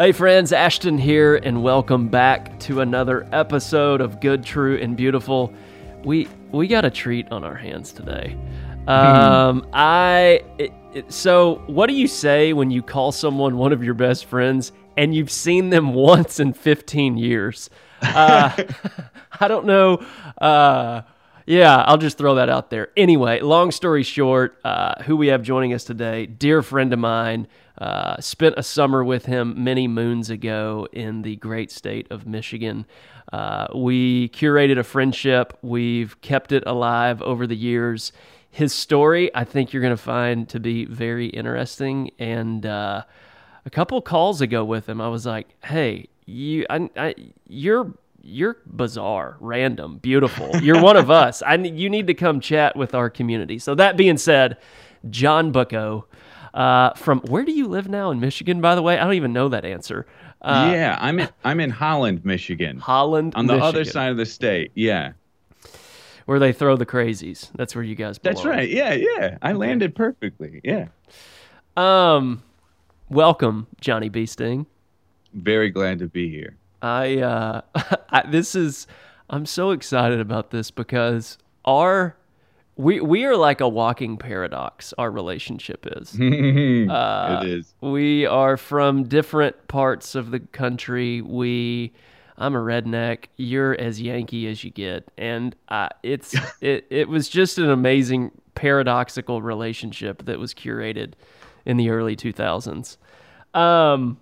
Hey friends, Ashton here, and welcome back to another episode of Good, True, and Beautiful. We we got a treat on our hands today. Um, I it, it, so what do you say when you call someone one of your best friends and you've seen them once in 15 years? Uh, I don't know. Uh, yeah, I'll just throw that out there. Anyway, long story short, uh, who we have joining us today, dear friend of mine, uh, spent a summer with him many moons ago in the great state of Michigan. Uh, we curated a friendship. We've kept it alive over the years. His story, I think you're going to find to be very interesting. And uh, a couple calls ago with him, I was like, "Hey, you, I, I, you're." You're bizarre, random, beautiful. You're one of us. I you need to come chat with our community. So that being said, John Bucko, uh, from where do you live now in Michigan? By the way, I don't even know that answer. Uh, yeah, I'm in I'm in Holland, Michigan. Holland, on the Michigan, other side of the state. Yeah, where they throw the crazies. That's where you guys. Belong. That's right. Yeah, yeah. I landed perfectly. Yeah. Um, welcome, Johnny B. Sting. Very glad to be here. I uh, I, this is I'm so excited about this because our we we are like a walking paradox. Our relationship is. uh, it is. We are from different parts of the country. We, I'm a redneck. You're as Yankee as you get, and uh, it's it it was just an amazing paradoxical relationship that was curated in the early 2000s. Um,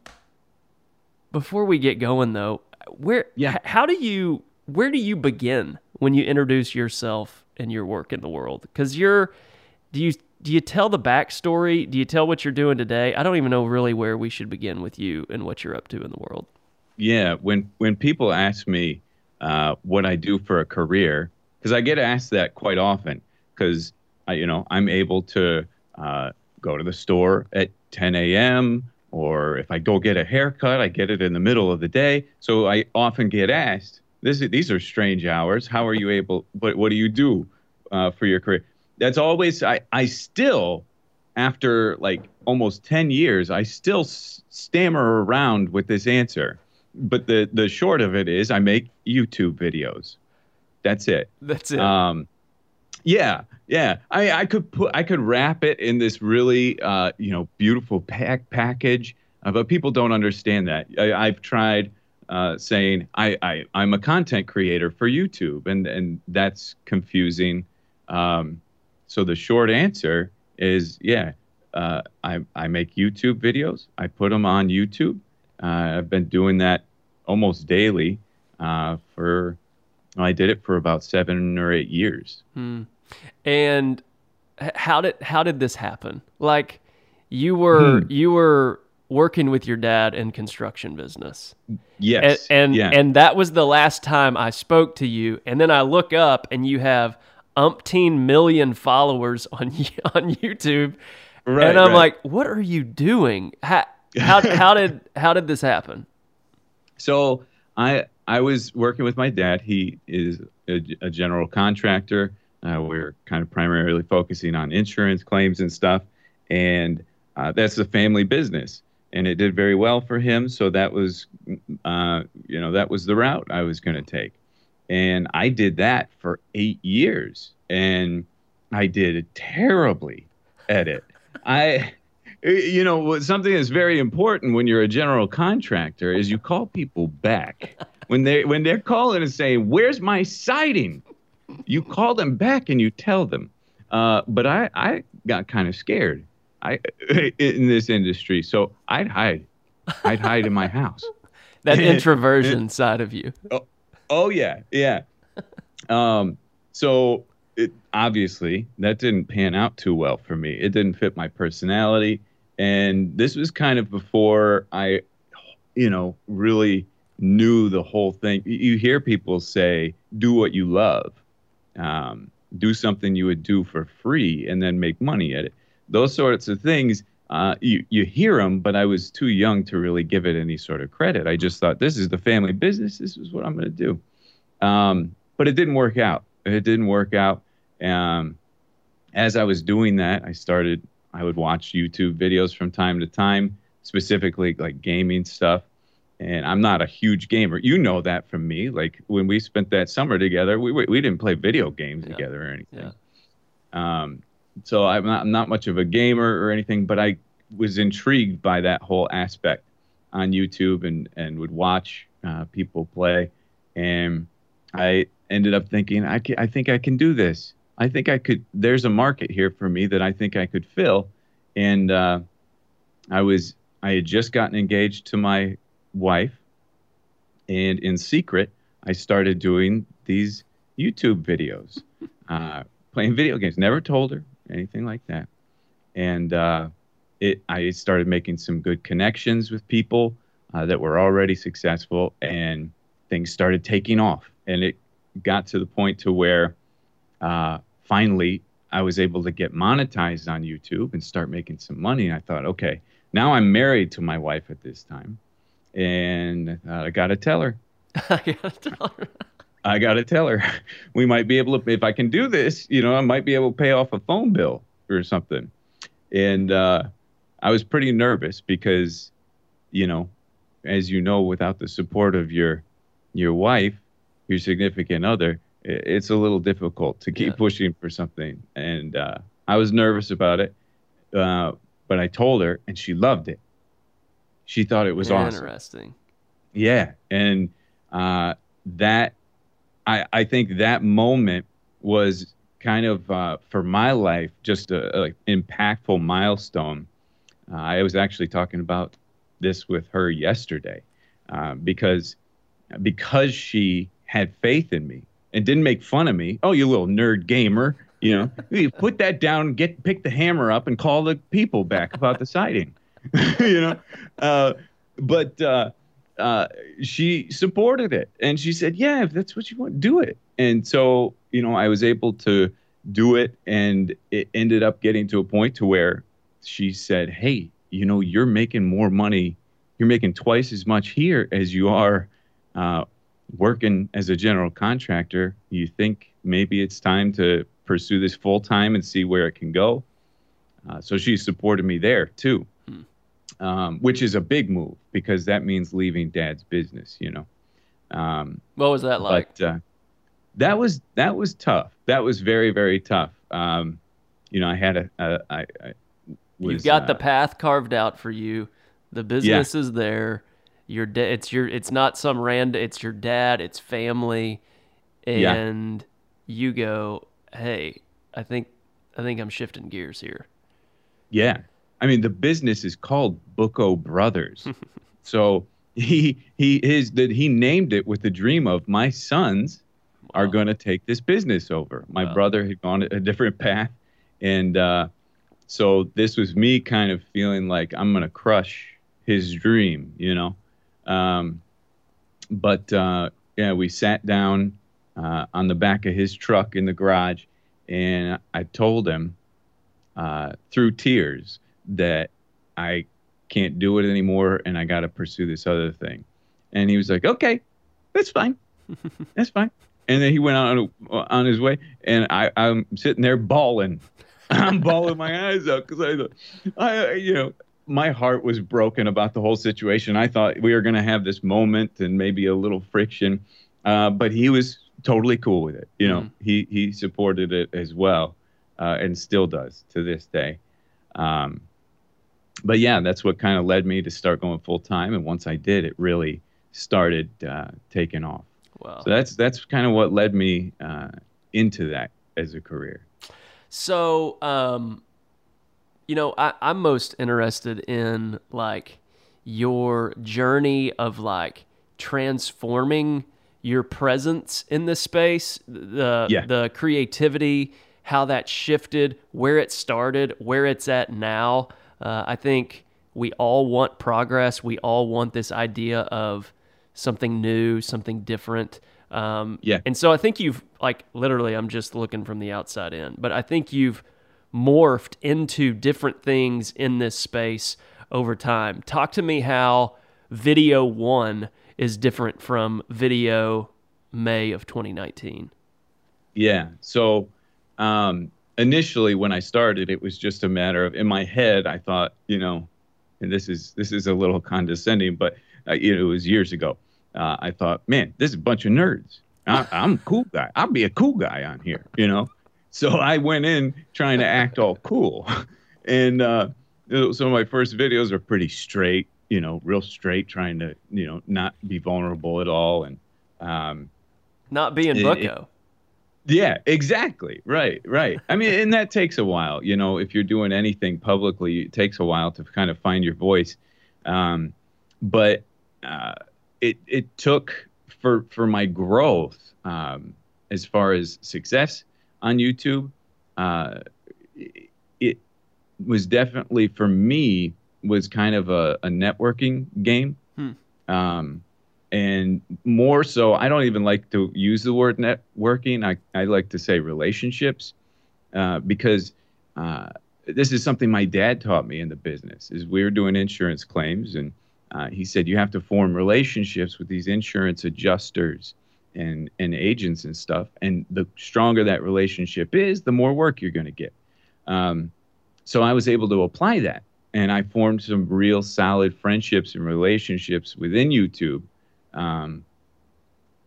before we get going though, where yeah. How do you where do you begin when you introduce yourself and your work in the world? Because you're, do you do you tell the backstory? Do you tell what you're doing today? I don't even know really where we should begin with you and what you're up to in the world. Yeah, when when people ask me uh, what I do for a career, because I get asked that quite often, because I you know I'm able to uh, go to the store at 10 a.m. or if I go get a haircut, I get it in the middle of the day. So I often get asked, this these are strange hours. How are you able? But what do you do uh, for your career? That's always I. I still, after like almost ten years, I still s- stammer around with this answer. But the the short of it is, I make YouTube videos. That's it. That's it. Um, yeah, yeah. I, I could put I could wrap it in this really uh, you know beautiful pack package, uh, but people don't understand that. I, I've tried uh, saying I, I I'm a content creator for YouTube, and and that's confusing. Um, so the short answer is yeah, uh, I I make YouTube videos. I put them on YouTube. Uh, I've been doing that almost daily uh, for. I did it for about seven or eight years. Hmm. And how did how did this happen? Like you were hmm. you were working with your dad in construction business. Yes. And and, yeah. and that was the last time I spoke to you. And then I look up and you have umpteen million followers on on YouTube. Right, and I'm right. like, what are you doing? How, how how did how did this happen? So I I was working with my dad. He is a, a general contractor. Uh, we're kind of primarily focusing on insurance claims and stuff, and uh, that's a family business and it did very well for him. So that was, uh, you know, that was the route I was going to take, and I did that for eight years, and I did terribly at it. I, you know, something that's very important when you're a general contractor is you call people back when they when they're calling and saying, "Where's my siding?" You call them back and you tell them. Uh, but I, I got kind of scared I in this industry. So I'd hide. I'd hide in my house. that introversion side of you. Oh, oh yeah, yeah. Um, so it, obviously that didn't pan out too well for me. It didn't fit my personality, and this was kind of before I, you know, really knew the whole thing. You hear people say, "Do what you love." Um, do something you would do for free and then make money at it those sorts of things uh, you, you hear them, but I was too young to really give it any sort of credit. I just thought, this is the family business. This is what I'm going to do. Um, but it didn't work out. It didn't work out. Um, as I was doing that, I started, I would watch YouTube videos from time to time, specifically like gaming stuff. And I'm not a huge gamer. You know that from me. Like when we spent that summer together, we we didn't play video games yeah. together or anything. Yeah. Um, so I'm not I'm not much of a gamer or anything, but I was intrigued by that whole aspect on YouTube and and would watch uh, people play, and I ended up thinking I can, I think I can do this. I think I could. There's a market here for me that I think I could fill, and uh, I was I had just gotten engaged to my wife, and in secret I started doing these YouTube videos, uh, playing video games. Never told her anything like that, and uh, it I started making some good connections with people uh, that were already successful, and things started taking off. And it got to the point to where uh, finally I was able to get monetized on YouTube and start making some money. And I thought, okay, now I'm married to my wife at this time, and uh, I gotta tell her. I gotta tell her. I gotta tell her. We might be able to, if I can do this, you know, I might be able to pay off a phone bill or something. And uh, I was pretty nervous because, you know, as you know, without the support of your your wife, your significant other, it's a little difficult to keep yeah. pushing for something. And uh, I was nervous about it, uh, but I told her, and she loved it. She thought it was awesome. Interesting. Yeah, and uh, that I I think that moment was kind of uh, for my life just a, a impactful milestone. Uh, I was actually talking about this with her yesterday uh, because because she had faith in me and didn't make fun of me. Oh, you little nerd gamer. You know, you put that down, get pick the hammer up, and call the people back about the siding. you know, uh, but uh, uh, she supported it, and she said, "Yeah, if that's what you want, do it." And so, you know, I was able to do it, and it ended up getting to a point to where she said, "Hey, you know, you're making more money. You're making twice as much here as you are." Uh, working as a general contractor, you think maybe it's time to pursue this full time and see where it can go. Uh, so she supported me there too. Um, which is a big move because that means leaving dad's business, you know. Um, what was that like? But, uh, that was that was tough. That was very very tough. Um, you know, I had a, a I, I was, You've got uh, the path carved out for you. The business yeah. is there your da- it's your it's not some random it's your dad it's family and yeah. you go hey i think i think i'm shifting gears here yeah i mean the business is called bucko brothers so he he is that he named it with the dream of my sons wow. are going to take this business over my wow. brother had gone a different path and uh, so this was me kind of feeling like i'm going to crush his dream you know um, but uh, yeah, we sat down uh, on the back of his truck in the garage, and I told him uh, through tears that I can't do it anymore, and I got to pursue this other thing. And he was like, "Okay, that's fine, that's fine." And then he went on on his way, and I, I'm sitting there bawling. I'm bawling my eyes out because I, I, you know, my heart was broken about the whole situation. I thought we were going to have this moment and maybe a little friction, uh, but he was totally cool with it. You know, mm-hmm. he he supported it as well, uh, and still does to this day. Um, but yeah, that's what kind of led me to start going full time. And once I did, it really started uh, taking off. Wow. So that's that's kind of what led me uh, into that as a career. So um, you know, I, I'm most interested in like your journey of like transforming your presence in this space, the yeah. the creativity, how that shifted, where it started, where it's at now. Uh, I think we all want progress. We all want this idea of something new, something different. Um, yeah. And so I think you've like literally, I'm just looking from the outside in, but I think you've morphed into different things in this space over time. Talk to me how video one is different from video May of 2019. Yeah. So um, initially, when I started, it was just a matter of in my head. I thought, you know, and this is this is a little condescending, but uh, you know, it was years ago. Uh, I thought, man, this is a bunch of nerds. I, I'm a cool guy. I'll be a cool guy on here, you know. So I went in trying to act all cool, and uh, some of my first videos are pretty straight, you know, real straight, trying to you know not be vulnerable at all, and um, not being bucko. Yeah, exactly. Right, right. I mean, and that takes a while. You know, if you're doing anything publicly, it takes a while to kind of find your voice. Um, but uh, it it took for for my growth um, as far as success on YouTube. Uh, it was definitely for me was kind of a, a networking game. Hmm. Um, and more so i don't even like to use the word networking. I, I like to say relationships uh, because uh, this is something my dad taught me in the business is we were doing insurance claims and uh, he said you have to form relationships with these insurance adjusters and, and agents and stuff. And the stronger that relationship is the more work you're going to get. Um, so i was able to apply that and i formed some real solid friendships and relationships within youtube um,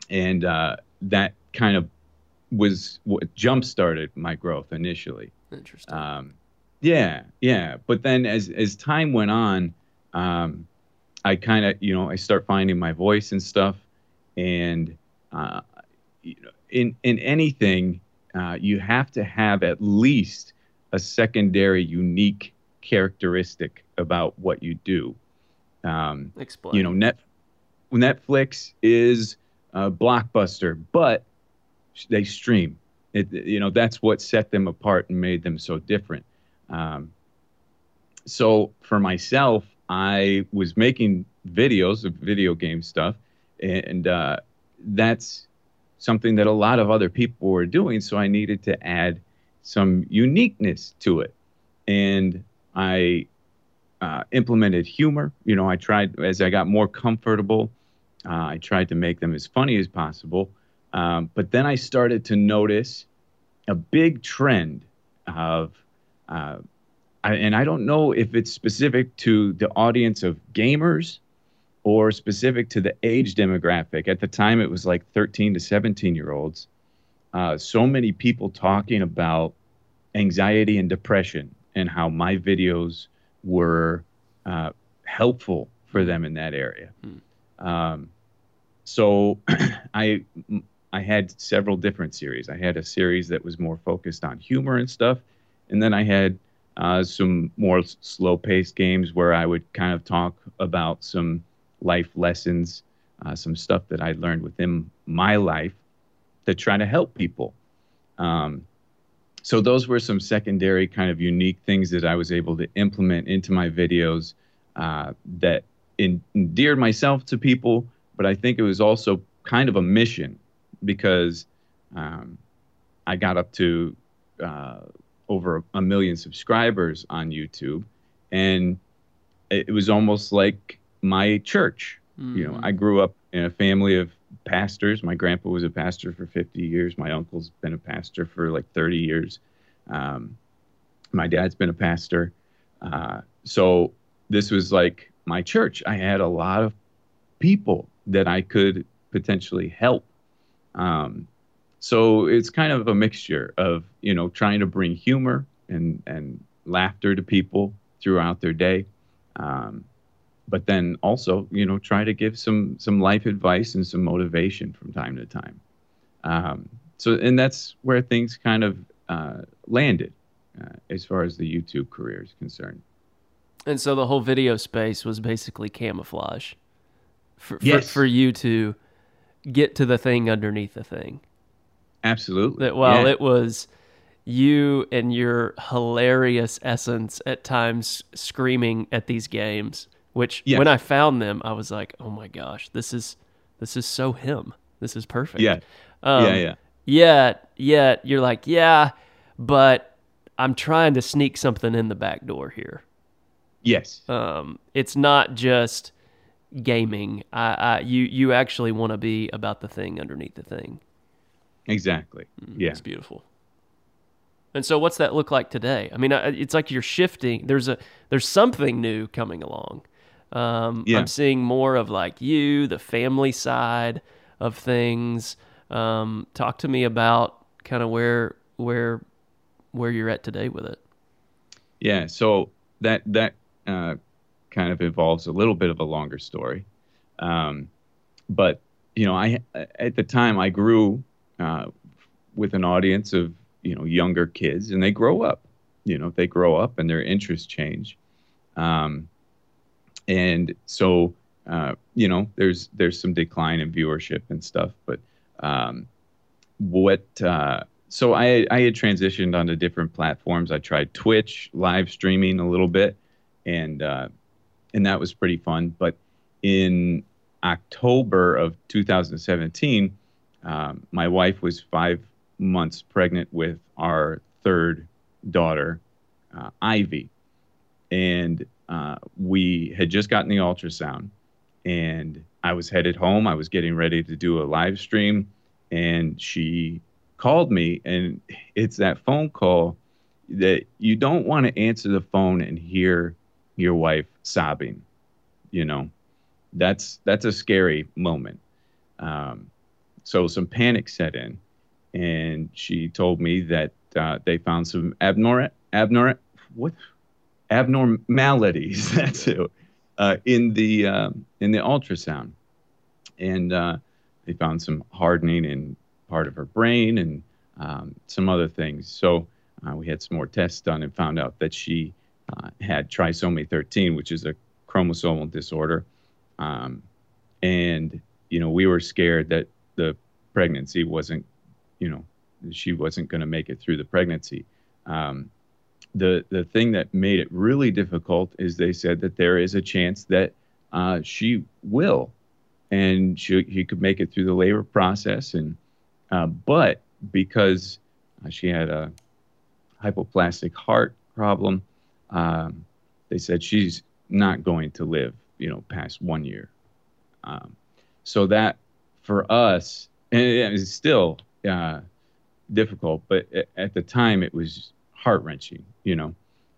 and uh, that kind of was what jump started my growth initially. Interesting. Um, yeah, yeah. But then as as time went on, um, I kind of you know I start finding my voice and stuff, and uh, you know in in anything uh, you have to have at least a secondary unique characteristic about what you do. Um, Explain. You know, net Netflix is a blockbuster, but they stream. It, you know, that's what set them apart and made them so different. Um, so for myself, I was making videos of video game stuff, and uh, that's something that a lot of other people were doing. So I needed to add some uniqueness to it, and I uh, implemented humor. You know, I tried as I got more comfortable uh, I tried to make them as funny as possible. Um, but then I started to notice a big trend of, uh, I, and I don't know if it's specific to the audience of gamers or specific to the age demographic. At the time, it was like 13 to 17 year olds. Uh, so many people talking about anxiety and depression and how my videos were uh, helpful for them in that area. Hmm. Um, so I I had several different series. I had a series that was more focused on humor and stuff, and then I had uh, some more slow-paced games where I would kind of talk about some life lessons, uh, some stuff that I learned within my life to try to help people. Um, so those were some secondary kind of unique things that I was able to implement into my videos uh, that endeared myself to people, but I think it was also kind of a mission because um, I got up to uh, over a million subscribers on YouTube, and it was almost like my church. Mm-hmm. You know, I grew up in a family of pastors. My grandpa was a pastor for 50 years. My uncle's been a pastor for like 30 years. Um, my dad's been a pastor. Uh, so this was like my church, I had a lot of people that I could potentially help. Um, so it's kind of a mixture of you know trying to bring humor and and laughter to people throughout their day, um, but then also you know try to give some some life advice and some motivation from time to time. Um, so and that's where things kind of uh, landed uh, as far as the YouTube career is concerned. And so the whole video space was basically camouflage for, yes. for, for you to get to the thing underneath the thing. Absolutely. That while yeah. it was you and your hilarious essence at times screaming at these games, which yes. when I found them, I was like, oh my gosh, this is this is so him. This is perfect. Yeah. Um, yeah, yeah. Yet, yet you're like, yeah, but I'm trying to sneak something in the back door here. Yes. Um, it's not just gaming. I, I you you actually want to be about the thing underneath the thing. Exactly. Mm, yeah. It's beautiful. And so, what's that look like today? I mean, it's like you're shifting. There's a there's something new coming along. Um, Yeah. I'm seeing more of like you, the family side of things. Um, talk to me about kind of where where where you're at today with it. Yeah, so that that uh, kind of involves a little bit of a longer story, um, but you know, I at the time I grew uh, with an audience of you know younger kids, and they grow up. You know, they grow up and their interests change, um, and so uh, you know, there's there's some decline in viewership and stuff, but um, what uh, so I I had transitioned onto different platforms. I tried Twitch live streaming a little bit, and uh, and that was pretty fun. But in October of 2017, um, my wife was five months pregnant with our third daughter, uh, Ivy, and uh, we had just gotten the ultrasound, and I was headed home. I was getting ready to do a live stream, and she called me, and it's that phone call that you don't want to answer the phone and hear your wife sobbing. You know, that's that's a scary moment. Um, so some panic set in, and she told me that uh, they found some abnor abnor what abnormalities. That's it. Uh, in the um, in the ultrasound, and uh, they found some hardening in part of her brain and um, some other things. So uh, we had some more tests done and found out that she uh, had trisomy 13, which is a chromosomal disorder. Um, and you know, we were scared that the pregnancy wasn't, you know, she wasn't going to make it through the pregnancy. Um, the the thing that made it really difficult is they said that there is a chance that uh, she will, and she she could make it through the labor process, and uh, but because uh, she had a hypoplastic heart problem, um, they said she's not going to live, you know, past one year. Um, so that for us, and it is still uh, difficult, but at the time it was heart wrenching, you know.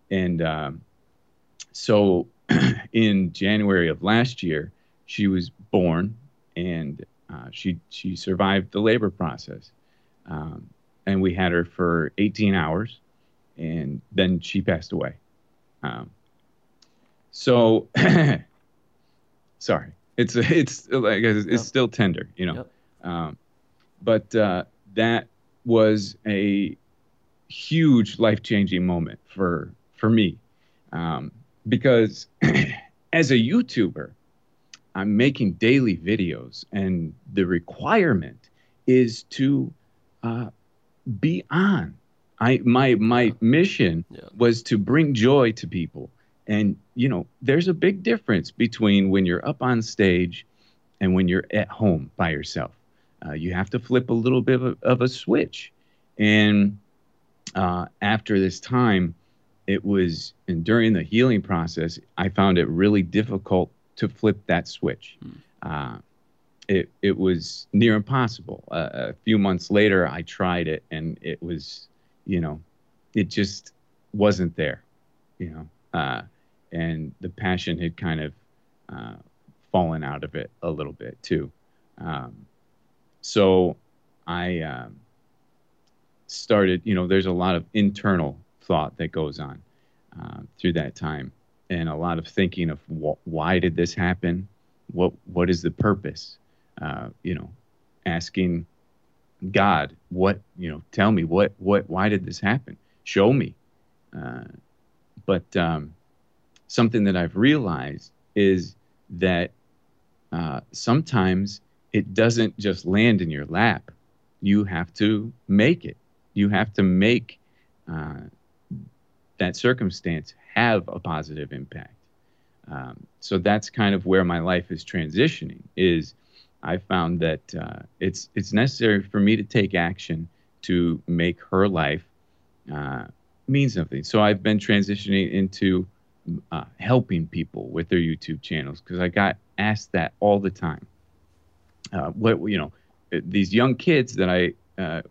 And um, so in January of last year, she was born and uh, she she survived the labor process. Um, and we had her for 18 hours, and then she passed away. Um, so, sorry, it's it's like it's, Yep. still tender, you know. Yep. Um, but uh, that was a huge life changing moment for for me um, because as a YouTuber, I'm making daily videos, and the requirement is to uh, be on. I my my mission Yeah. was to bring joy to people, and you know, there's a big difference between when you're up on stage and when you're at home by yourself. Uh, you have to flip a little bit of a, of a switch, and uh, after this time, it was and during the healing process, I found it really difficult to flip that switch. Uh, it it was near impossible. Uh, a few months later, I tried it, and it was, you know, it just wasn't there, you know, uh, and the passion had kind of uh, fallen out of it a little bit too. Um, so I um, started, you know, there's a lot of internal thought that goes on uh, through that time, and a lot of thinking of wh- why did this happen, what what is the purpose, uh, you know, asking God, what you know, tell me what what why did this happen, show me, uh, but um, something that I've realized is that uh, sometimes it doesn't just land in your lap. You have to make it. You have to make uh, that circumstance have a positive impact. Um, so that's kind of where my life is transitioning. Is I found that uh, it's it's necessary for me to take action to make her life uh, mean something. So I've been transitioning into uh, helping people with their YouTube channels because I got asked that all the time. Uh, what you know, these young kids that I, uh,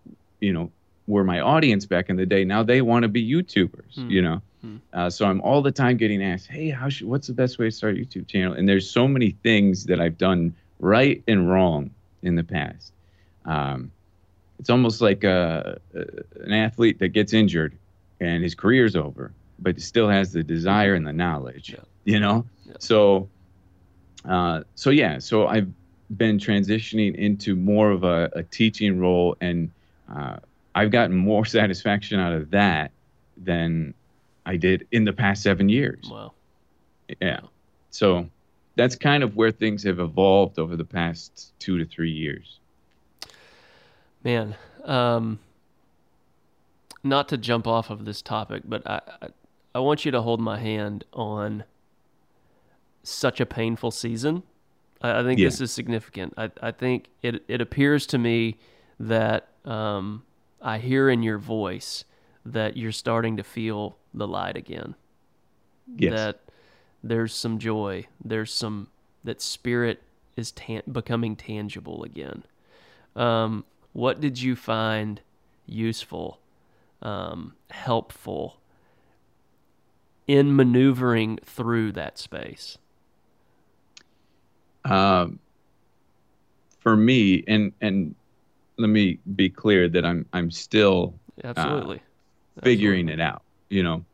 you know, were my audience back in the day. Now they want to be YouTubers, Hmm. you know, Hmm. Uh, so I'm all the time getting asked, "Hey, how should, what's the best way to start a YouTube channel?" And there's so many things that I've done right and wrong in the past. Um, it's almost like a, a, an athlete that gets injured and his career's over, but still has the desire and the knowledge. Yeah. You know, yeah. so uh, so yeah, so I've been transitioning into more of a, a teaching role, and uh, I've gotten more satisfaction out of that than I did in the past seven years. Wow. Yeah. So that's kind of where things have evolved over the past two to three years. Man, um, not to jump off of this topic, but I, I, I want you to hold my hand on such a painful season. I, I think yeah. this is significant. I, I think it it appears to me that um, I hear in your voice that you're starting to feel the light again. Yes. That there's some joy. There's some that spirit is tan- becoming tangible again. Um, what did you find useful, um, helpful in maneuvering through that space? Um, for me, and and let me be clear that I'm I'm still absolutely uh, figuring absolutely. it out. You know,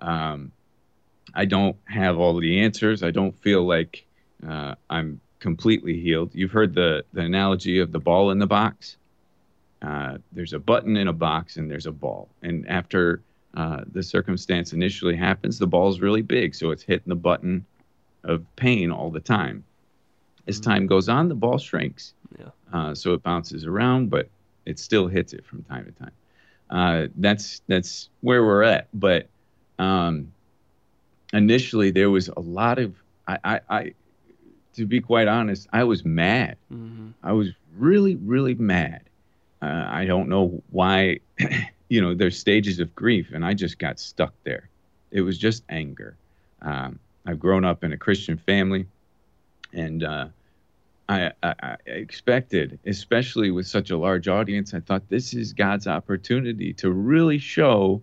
um, I don't have all the answers. I don't feel like uh, I'm completely healed. You've heard the the analogy of the ball in the box. Uh, there's a button in a box and there's a ball, and after uh, the circumstance initially happens, the ball's really big, so it's hitting the button of pain all the time. As mm-hmm. time goes on, the ball shrinks. Yeah. Uh, so it bounces around, but it still hits it from time to time. Uh, that's that's where we're at. But um, initially, there was a lot of I, I, I, to be quite honest, I was mad. Mm-hmm. I was really, really mad. Uh, I don't know why. you know, there's stages of grief, and I just got stuck there. It was just anger. Um, I've grown up in a Christian family, and uh, I, I, I, expected, especially with such a large audience, I thought this is God's opportunity to really show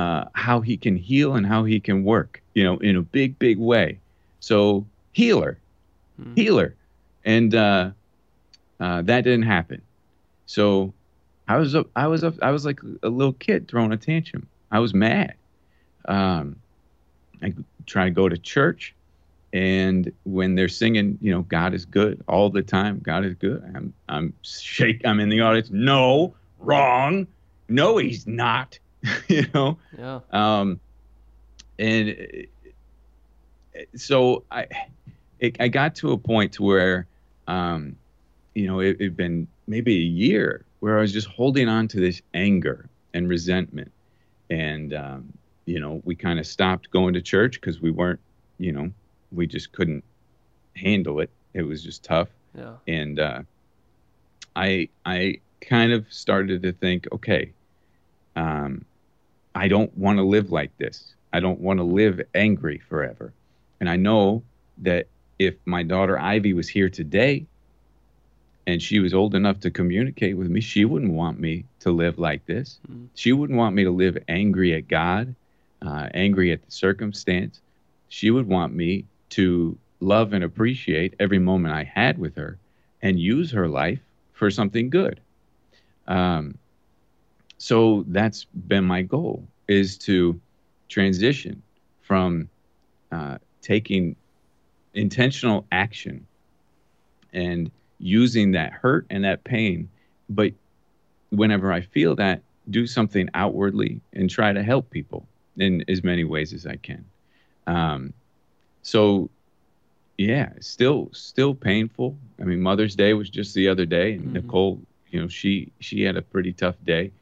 uh, how He can heal and how He can work, you know, in a big, big way. So, healer, hmm. healer. And uh, uh, that didn't happen. So, I was, a, I was, a, I was like a little kid throwing a tantrum. I was mad. Um, I try to go to church and when they're singing, you know, God is good all the time. God is good. I'm I'm shake. I'm in the audience. No, wrong. No, he's not. you know. Yeah. Um, and so I, it, I got to a point to where, um, you know, it had been maybe a year where I was just holding on to this anger and resentment, and um, you know, we kind of stopped going to church because we weren't, you know, we just couldn't handle it. It was just tough. Yeah. And uh, I I kind of started to think, okay, um, I don't want to live like this. I don't want to live angry forever. And I know that if my daughter Ivy was here today and she was old enough to communicate with me, she wouldn't want me to live like this. Mm-hmm. She wouldn't want me to live angry at God, uh, angry at the circumstance. She would want me to love and appreciate every moment I had with her and use her life for something good. Um, so that's been my goal is to transition from uh, taking intentional action and using that hurt and that pain, but whenever I feel that, do something outwardly and try to help people in as many ways as I can. Um, so yeah, still still painful. I mean, Mother's Day was just the other day, and mm-hmm. Nicole, you know, she she had a pretty tough day.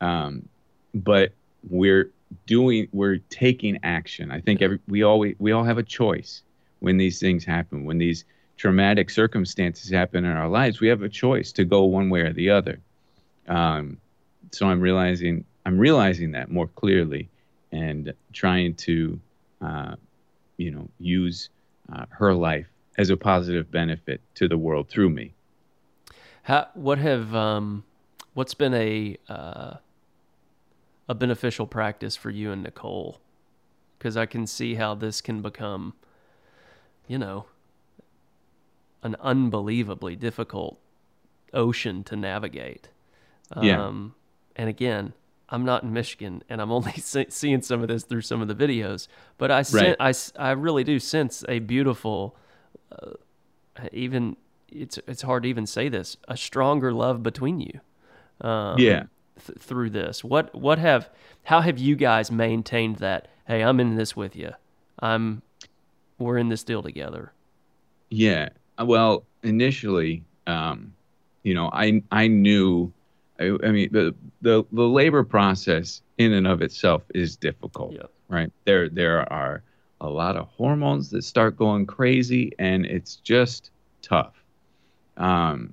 Um, but we're doing we're taking action. I think every we all we all have a choice when these things happen. When these traumatic circumstances happen in our lives, we have a choice to go one way or the other. Um, so I'm realizing I'm realizing that more clearly, and trying to uh, you know, use uh, her life as a positive benefit to the world through me. How, what have um, what's been a uh, a beneficial practice for you and Nicole because I can see how this can become, you know, an unbelievably difficult ocean to navigate. Yeah. Um, and again, I'm not in Michigan, and I'm only see- seeing some of this through some of the videos. But I, sen- Right. I, I really do sense a beautiful, uh, even it's it's hard to even say this, a stronger love between you. Um, Yeah. Th- through this, what what have how have you guys maintained that? Hey, I'm in this with you. I'm we're in this deal together. Yeah. Uh, Well, initially, um, you know, I I knew. I, I mean, the, the the labor process in and of itself is difficult, Yeah. right? There there are a lot of hormones that start going crazy, and it's just tough. Um,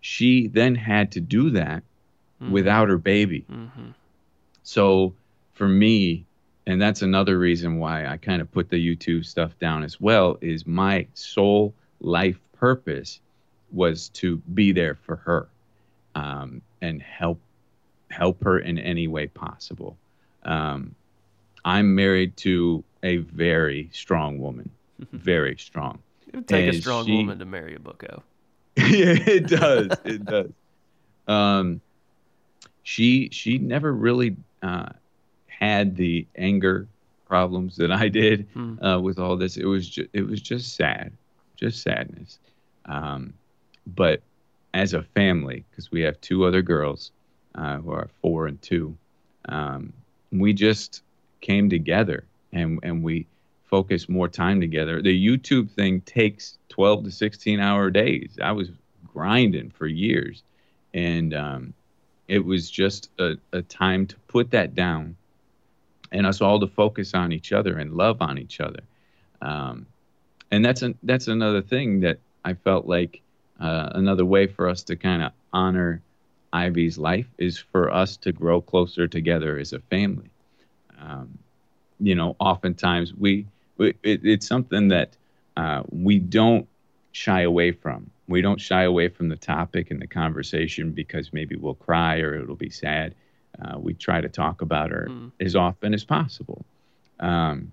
she then had to do that without her baby. Mm-hmm. So for me, and that's another reason why I kind of put the YouTube stuff down as well, is my sole life purpose was to be there for her um, and help help her in any way possible. Um, I'm married to a very strong woman, very strong. It would take a strong she- woman to marry a bucko. yeah, it does. It does. Um, she she never really uh, had the anger problems that I did Hmm. uh, with all this. It was just it was just sad, just sadness. Um, but as a family, because we have two other girls uh, who are four and two, um, we just came together and and we focused more time together. The YouTube thing takes 12 to 16 hour days. I was grinding for years, and um, it was just a, a time to put that down and us all to focus on each other and love on each other. Um, and that's that's another thing that I felt like uh, another way for us to kind of honor Ivy's life is for us to grow closer together as a family. Um, you know, oftentimes we, we it, it's something that uh, we don't shy away from. We don't shy away from the topic and the conversation because maybe we'll cry or it'll be sad. Uh, we try to talk about her Mm. as often as possible. Um,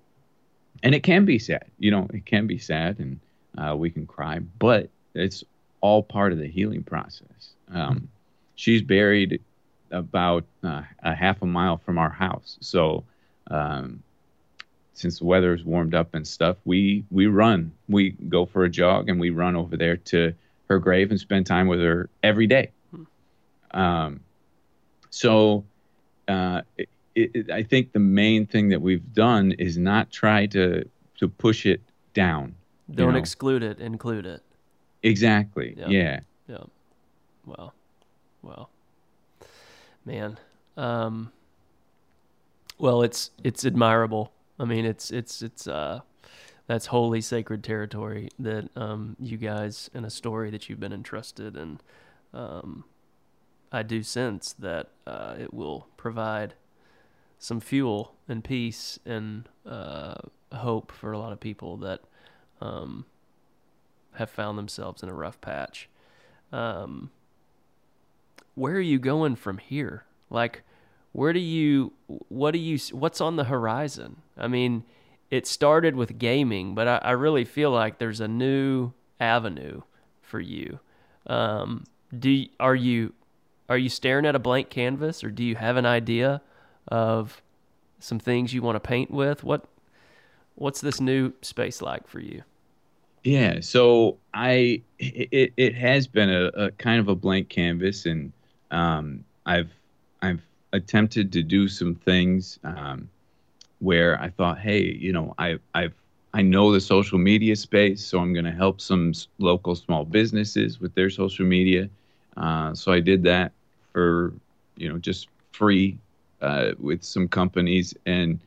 and it can be sad, you know, it can be sad and uh, we can cry, but it's all part of the healing process. Um, she's buried about uh, a half a mile from our house. So, um, since the weather's warmed up and stuff, we we run. We go for a jog and we run over there to her grave and spend time with her every day. Um, so, uh, it, it, I think the main thing that we've done is not try to to push it down. Don't know. exclude it, include it. Exactly. Yeah. yeah. Yeah. Well, well, man. Um, well, it's it's admirable. I mean, it's it's it's uh, that's holy sacred territory that um you guys in a story that you've been entrusted, and um, I do sense that uh, it will provide some fuel and peace and uh, hope for a lot of people that um have found themselves in a rough patch. Um, where are you going from here? Like, where do you, what do you, what's on the horizon? I mean, it started with gaming, but I, I really feel like there's a new avenue for you. Um, do are you, are you staring at a blank canvas, or do you have an idea of some things you want to paint with? What, what's this new space like for you? Yeah, so I it, it has been a, a kind of a blank canvas, and um, I've I've attempted to do some things um, where I thought, hey, you know, I I've I know the social media space, so I'm going to help some s- local small businesses with their social media. Uh, so I did that for you know just free uh, with some companies, and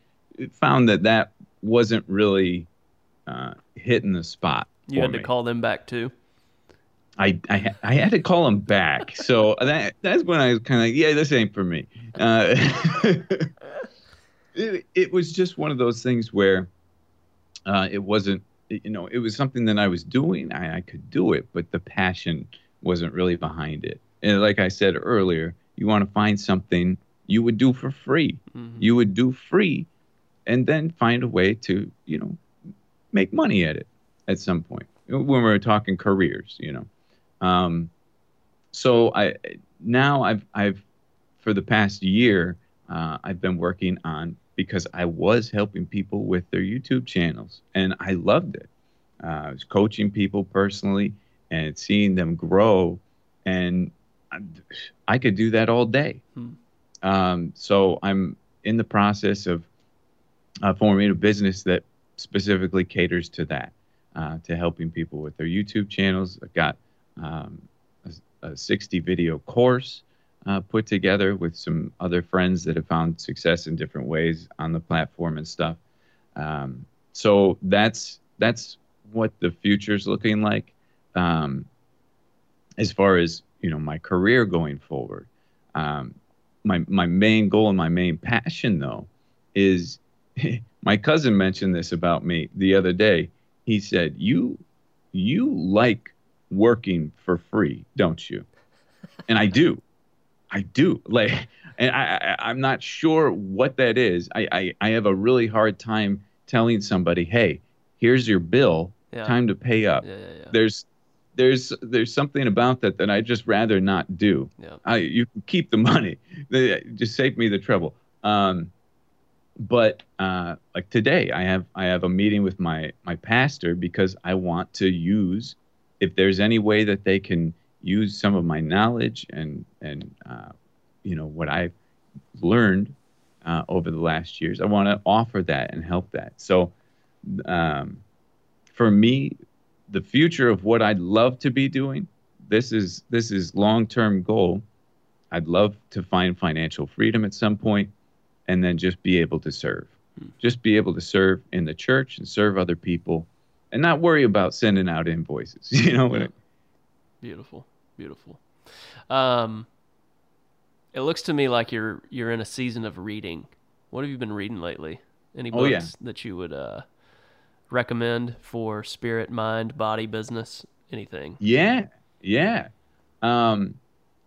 found that that wasn't really uh, hitting the spot. You had to call them back too. I, I I had to call them back. So that that's when I was kind of like, yeah, this ain't for me. It, it was just one of those things where uh, it wasn't, you know, it was something that I was doing. I, I could do it, but the passion wasn't really behind it. And like I said earlier, you want to find something you would do for free. Mhm. You would do free and then find a way to you know make money at it at some point when we're talking careers you know um, so i now i've i've for the past year uh, i've been working on because i was helping people with their youtube channels and i loved it uh, i was coaching people personally and seeing them grow and I, I could do that all day Hmm. um, so i'm in the process of uh, forming a business that specifically caters to that, uh, to helping people with their YouTube channels. I've got um, a, a 60 video course uh, put together with some other friends that have found success in different ways on the platform and stuff. Um, so that's that's what the future's looking like. Um, as far as you know, my career going forward. Um, my my main goal and my main passion though is my cousin mentioned this about me the other day. He said, "You you like working for free, don't you?" And I do. I do. Like and I, I I'm not sure what that is. I, I I have a really hard time telling somebody, "Hey, here's your bill. Yeah. Time to pay up." Yeah, yeah. There's there's there's something about that that I just rather not do. I you can keep the money. They- Just save me the trouble. Um, but uh, like today, I have I have a meeting with my my pastor because I want to use if there's any way that they can use some of my knowledge and and uh, you know what I've learned uh, over the last years. I want to offer that and help that. So um, for me, the future of what I'd love to be doing. This is this is long term goal. I'd love to find financial freedom at some point, and then just be able to serve, just be able to serve in the church and serve other people, and not worry about sending out invoices. You know what? I- Beautiful, beautiful. Um, it looks to me like you're you're in a season of reading. What have you been reading lately? Any books Oh, yeah. that you would uh, recommend for spirit, mind, body, business, anything? Yeah, yeah. Um,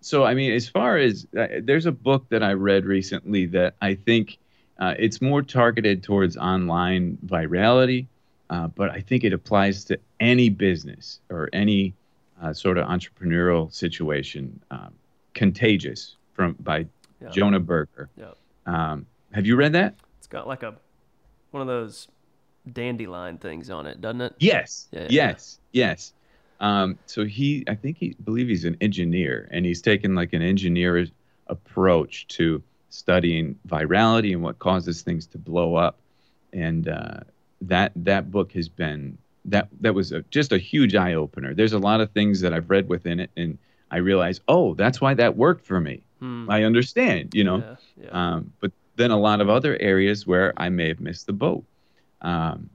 so I mean, as far as uh, there's a book that I read recently that I think uh, it's more targeted towards online virality, uh, but I think it applies to any business or any uh, sort of entrepreneurial situation. Um, Contagious from by Yeah. Jonah Berger. Yep. Um, have you read that? It's got like a one of those dandelion things on it, doesn't it? Yes. Yeah, yeah, yes. Yes. Um, so he, I think he believe he's an engineer, and he's taken like an engineer approach to studying virality and what causes things to blow up. And uh, that that book has been that that was a, just a huge eye opener. There's a lot of things that I've read within it, and I realized, oh, that's why that worked for me. Hmm. I understand, you know. Yeah, yeah. Um, but then a lot of other areas where I may have missed the boat. Um,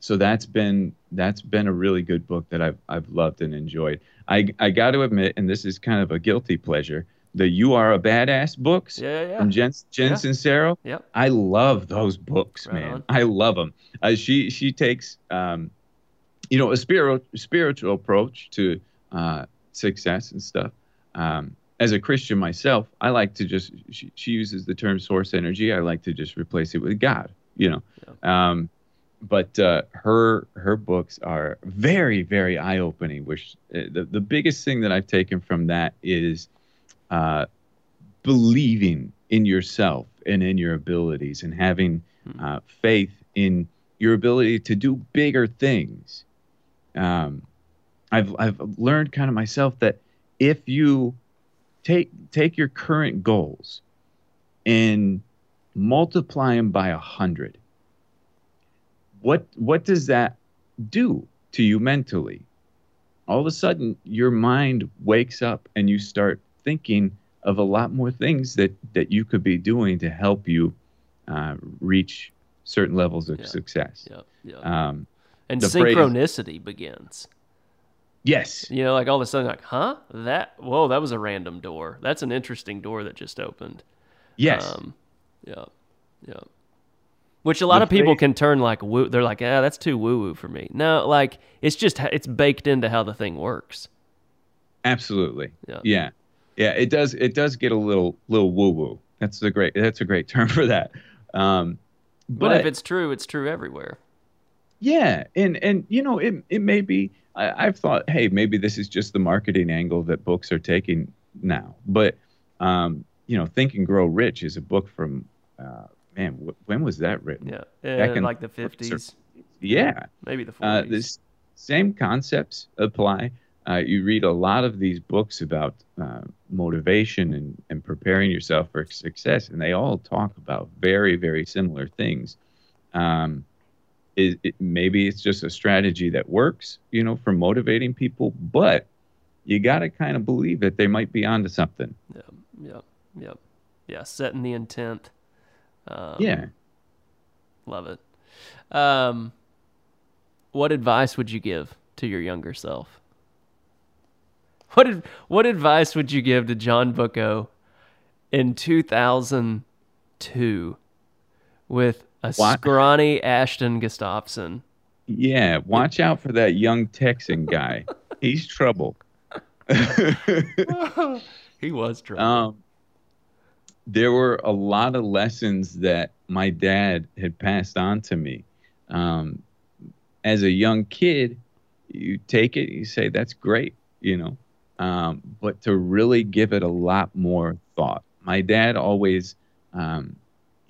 so that's been that's been a really good book that I've I've loved and enjoyed. I I got to admit, and this is kind of a guilty pleasure, the "You Are a Badass" books yeah, yeah. from Jen Jen Yeah. Sincero. Yep. I love those books, Right man. on. I love them. Uh, she she takes um, you know a spiritual spiritual approach to uh, success and stuff. Um, as a Christian myself, I like to just she, she uses the term source energy. I like to just replace it with God. You know. Um, but uh, her her books are very very eye opening. Which uh, the the biggest thing that I've taken from that is uh, believing in yourself and in your abilities and having uh, faith in your ability to do bigger things. Um, I've I've learned kind of myself that if you take take your current goals and multiply them by a hundred, what what does that do to you mentally? All of a sudden, your mind wakes up and you start thinking of a lot more things that that you could be doing to help you uh, reach certain levels of Yeah. success. Yep. Yep. Um, and the synchronicity begins. yes, You know, like all of a sudden, like, huh? That whoa, that was a random door. That's an interesting door that just opened. yes, Um, yeah, yeah. Which a lot The of people phrase- can turn like woo. They're like, ah, that's too woo woo for me. No, like it's just it's baked into how the thing works. absolutely. Yeah. yeah, yeah. It does. It does get a little little woo woo. That's a great. That's a great term for that. Um, but, if it's true, it's true everywhere. Yeah, and and you know it it may be. I, I've thought, hey, maybe this is just the marketing angle that books are taking now. But um, you know, Think and Grow Rich is a book from uh, man. Wh- when was that written? Yeah, Back uh, in like the the 40s or- fifties, Yeah, maybe the uh, forties. this same concepts apply. Uh, you read a lot of these books about uh, motivation and, and preparing yourself for success, and they all talk about very, very similar things. Um, it, it, maybe it's just a strategy that works, you know, for motivating people, but you got to kind of believe that they might be onto something. Yep, yep, yep. Yeah, setting the intent. Um, Yeah. love it. Um, what advice would you give to your younger self? What what advice would you give to John Bucko in 2002 with a What? scrawny Ashton Gustafson? Yeah. Watch out for that young Texan guy. He's trouble. he was trouble. Um, there were a lot of lessons that my dad had passed on to me. Um, as a young kid, you take it, you say, that's great, you know, um, but to really give it a lot more thought. My dad always, um,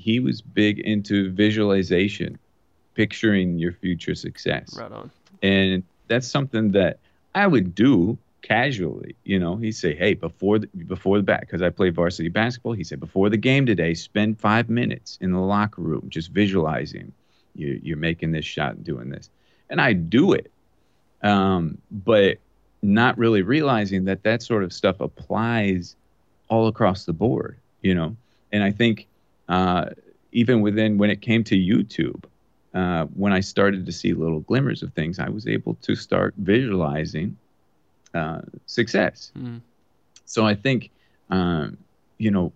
he was big into visualization, picturing your future success right on. and that's something that I would do casually. You know, he'd say, "Hey, before the, before the bat, because I play varsity basketball." He said, "Before the game today, spend five minutes in the locker room just visualizing you you're making this shot and doing this." And I do it, um, but not really realizing that that sort of stuff applies all across the board. You know, and I think uh, even within when it came to YouTube uh, when I started to see little glimmers of things, I was able to start visualizing uh, success. Mm. So I think, um, you know,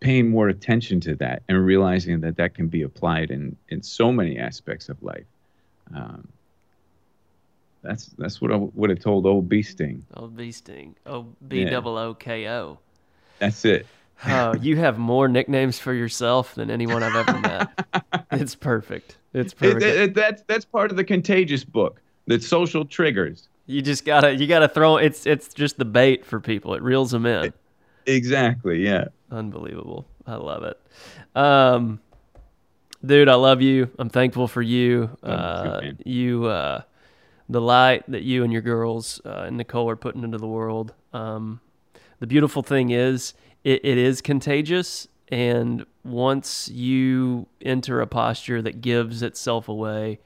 paying more attention to that and realizing that that can be applied in in so many aspects of life. Um, that's that's what I would have told old Bee Sting. Oh, bee sting. Oh, B double O K O. That's it. Oh, you have more nicknames for yourself than anyone I've ever met. It's perfect. It's It- perfect. it- that's that's part of the contagious book. The social triggers. you just gotta you gotta throw it's it's just the bait for people. It reels them in. Exactly. Yeah. Unbelievable. I love it. Um, dude, I love you. I'm thankful for you. Love you Uh, you, uh, the light that you and your girls uh, and Nicole are putting into the world. Um, the beautiful thing is, it, it is contagious. And once you enter a posture that gives itself away,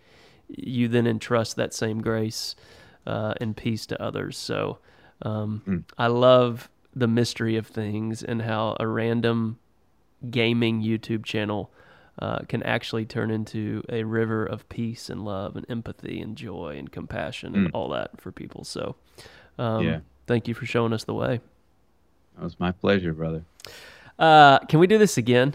you then entrust that same grace uh, and peace to others. So um, Mm. I love the mystery of things and how a random gaming YouTube channel uh, can actually turn into a river of peace and love and empathy and joy and compassion and Mm. all that for people. So, um, Yeah. thank you for showing us the way. That was my pleasure, brother. Uh, can we do this again?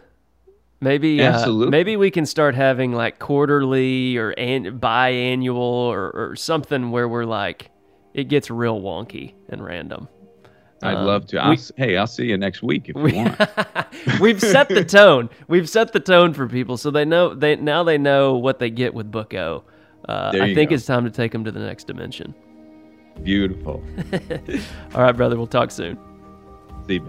Maybe, uh, maybe we can start having like quarterly or an- biannual or, or something where we're like, it gets real wonky and random. I'd Um, love to. I'll, we- hey, I'll see you next week if We, you want. we've set the tone. We've set the tone for people, so they know they now they know what they get with Booko. Uh, I think go. it's time to take them to the next dimension. Beautiful. All right, brother. We'll talk soon. See.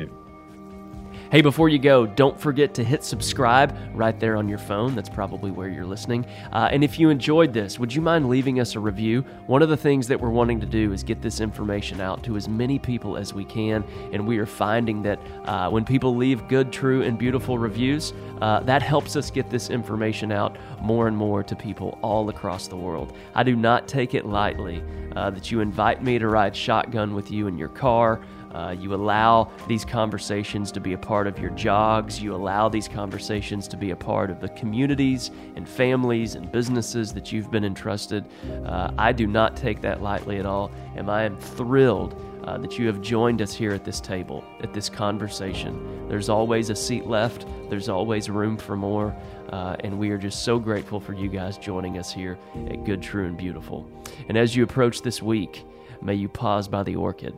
Hey, before you go, don't forget to hit subscribe right there on your phone. That's probably where you're listening. Uh, and if you enjoyed this, would you mind leaving us a review? One of the things that we're wanting to do is get this information out to as many people as we can. And we are finding that uh, when people leave good, true, and beautiful reviews, uh, that helps us get this information out more and more to people all across the world. I do not take it lightly uh, that you invite me to ride shotgun with you in your car. Uh, you allow these conversations to be a part of your jogs. You allow these conversations to be a part of the communities and families and businesses that you've been entrusted. Uh, I do not take that lightly at all, and I am thrilled uh, that you have joined us here at this table, at this conversation. There's always a seat left, there's always room for more, uh, and we are just so grateful for you guys joining us here at Good, True, and Beautiful. And as you approach this week, may you pause by the orchid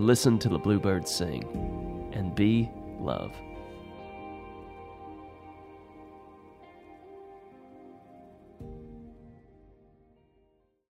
listen to the bluebirds sing, and be love.